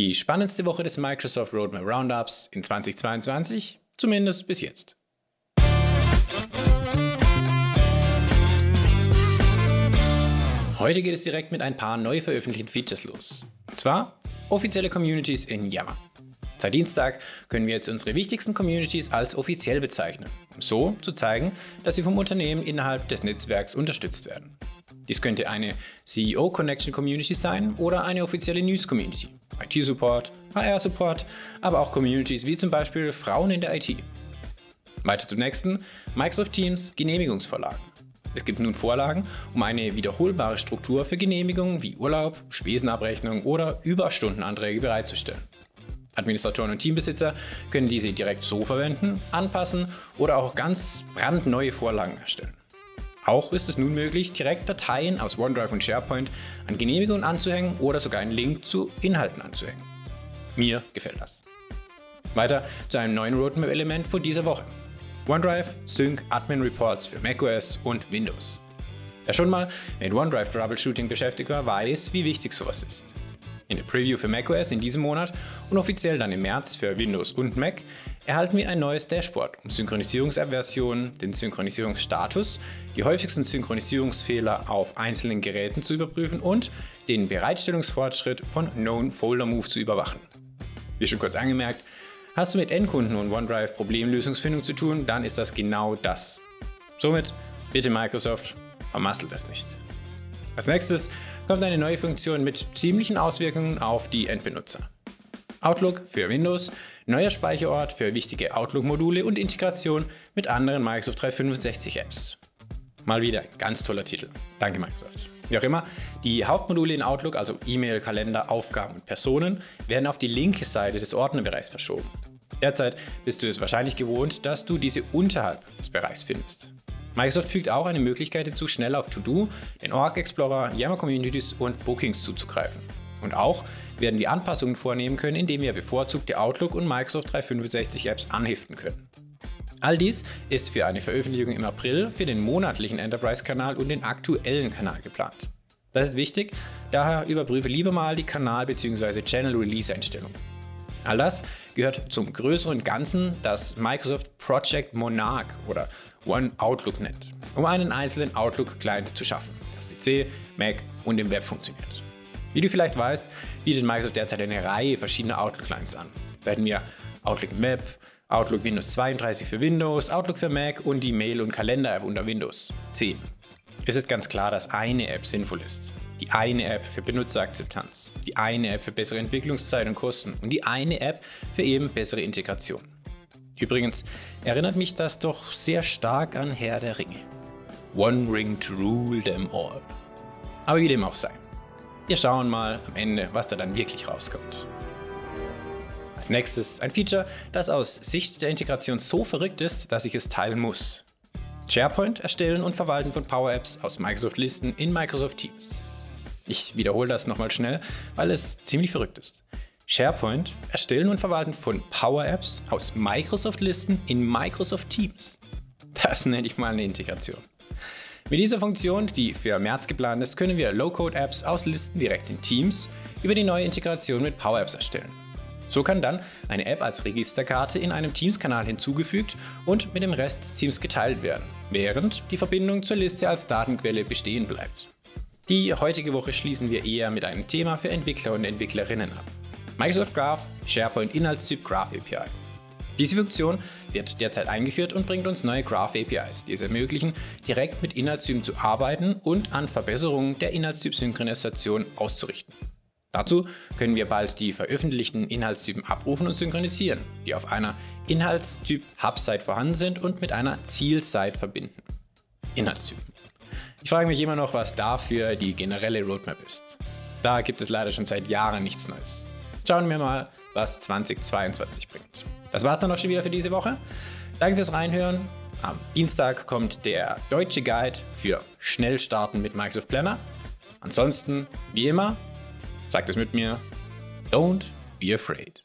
Die spannendste Woche des Microsoft Roadmap Roundups in 2022, zumindest bis jetzt. Heute geht es direkt mit ein paar neu veröffentlichten Features los. Und zwar offizielle Communities in Yammer. Seit Dienstag können wir jetzt unsere wichtigsten Communities als offiziell bezeichnen, um so zu zeigen, dass sie vom Unternehmen innerhalb des Netzwerks unterstützt werden. Dies könnte eine CEO Connection Community sein oder eine offizielle News Community, IT-Support, HR-Support, aber auch Communities wie zum Beispiel Frauen in der IT. Weiter zum nächsten, Microsoft Teams Genehmigungsvorlagen. Es gibt nun Vorlagen, um eine wiederholbare Struktur für Genehmigungen wie Urlaub, Spesenabrechnung oder Überstundenanträge bereitzustellen. Administratoren und Teambesitzer können diese direkt so verwenden, anpassen oder auch ganz brandneue Vorlagen erstellen. Auch ist es nun möglich, direkt Dateien aus OneDrive und SharePoint an Genehmigungen anzuhängen oder sogar einen Link zu Inhalten anzuhängen. Mir gefällt das. Weiter zu einem neuen Roadmap-Element von dieser Woche. OneDrive Sync Admin Reports für macOS und Windows. Wer schon mal mit OneDrive Troubleshooting beschäftigt war, weiß, wie wichtig sowas ist. In der Preview für macOS in diesem Monat und offiziell dann im März für Windows und Mac erhalten wir ein neues Dashboard, um Synchronisierungsversionen, den Synchronisierungsstatus, die häufigsten Synchronisierungsfehler auf einzelnen Geräten zu überprüfen und den Bereitstellungsfortschritt von Known Folder Move zu überwachen. Wie schon kurz angemerkt, hast du mit Endkunden und OneDrive Problemlösungsfindung zu tun, dann ist das genau das. Somit bitte Microsoft, vermasselt das nicht. Als nächstes kommt eine neue Funktion mit ziemlichen Auswirkungen auf die Endbenutzer. Outlook für Windows, neuer Speicherort für wichtige Outlook-Module und Integration mit anderen Microsoft 365 Apps. Mal wieder ganz toller Titel. Danke Microsoft. Wie auch immer, die Hauptmodule in Outlook, also E-Mail, Kalender, Aufgaben und Personen, werden auf die linke Seite des Ordnerbereichs verschoben. Derzeit bist du es wahrscheinlich gewohnt, dass du diese unterhalb des Bereichs findest. Microsoft fügt auch eine Möglichkeit hinzu, schnell auf To-Do, den Org Explorer, Yammer Communities und Bookings zuzugreifen. Und auch werden wir Anpassungen vornehmen können, indem wir bevorzugte Outlook und Microsoft 365 Apps anheften können. All dies ist für eine Veröffentlichung im April für den monatlichen Enterprise-Kanal und den aktuellen Kanal geplant. Das ist wichtig, daher überprüfe lieber mal die Kanal- bzw. Channel-Release-Einstellungen. All das gehört zum größeren Ganzen, das Microsoft Project Monarch oder One Outlook nennt, um einen einzelnen Outlook-Client zu schaffen, der auf PC, Mac und im Web funktioniert. Wie du vielleicht weißt, bietet Microsoft derzeit eine Reihe verschiedener Outlook-Clients an. Werden wir Outlook Web, Outlook Windows 32 für Windows, Outlook für Mac und die Mail- und Kalender-App unter Windows 10. Es ist ganz klar, dass eine App sinnvoll ist. Die eine App für Benutzerakzeptanz, die eine App für bessere Entwicklungszeit und Kosten und die eine App für eben bessere Integration. Übrigens erinnert mich das doch sehr stark an Herr der Ringe. One ring to rule them all. Aber wie dem auch sei. Wir schauen mal am Ende, was da dann wirklich rauskommt. Als nächstes ein Feature, das aus Sicht der Integration so verrückt ist, dass ich es teilen muss. SharePoint erstellen und verwalten von Power Apps aus Microsoft Listen in Microsoft Teams. Ich wiederhole das nochmal schnell, weil es ziemlich verrückt ist. SharePoint erstellen und verwalten von Power Apps aus Microsoft Listen in Microsoft Teams. Das nenne ich mal eine Integration. Mit dieser Funktion, die für März geplant ist, können wir Low-Code-Apps aus Listen direkt in Teams über die neue Integration mit Power Apps erstellen. So kann dann eine App als Registerkarte in einem Teams-Kanal hinzugefügt und mit dem Rest des Teams geteilt werden, während die Verbindung zur Liste als Datenquelle bestehen bleibt. Die heutige Woche schließen wir eher mit einem Thema für Entwickler und Entwicklerinnen ab. Microsoft Graph, SharePoint Inhaltstyp Graph API. Diese Funktion wird derzeit eingeführt und bringt uns neue Graph APIs, die es ermöglichen, direkt mit Inhaltstypen zu arbeiten und an Verbesserungen der Inhaltstyp-Synchronisation auszurichten. Dazu können wir bald die veröffentlichten Inhaltstypen abrufen und synchronisieren, die auf einer Inhaltstyp-Hub-Site vorhanden sind und mit einer Ziel-Site verbinden. Inhaltstypen. Ich frage mich immer noch, was dafür die generelle Roadmap ist. Da gibt es leider schon seit Jahren nichts Neues. Schauen wir mal, was 2022 bringt. Das war's dann auch schon wieder für diese Woche. Danke fürs Reinhören. Am Dienstag kommt der deutsche Guide für Schnellstarten mit Microsoft Planner. Ansonsten, wie immer, sagt es mit mir, don't be afraid.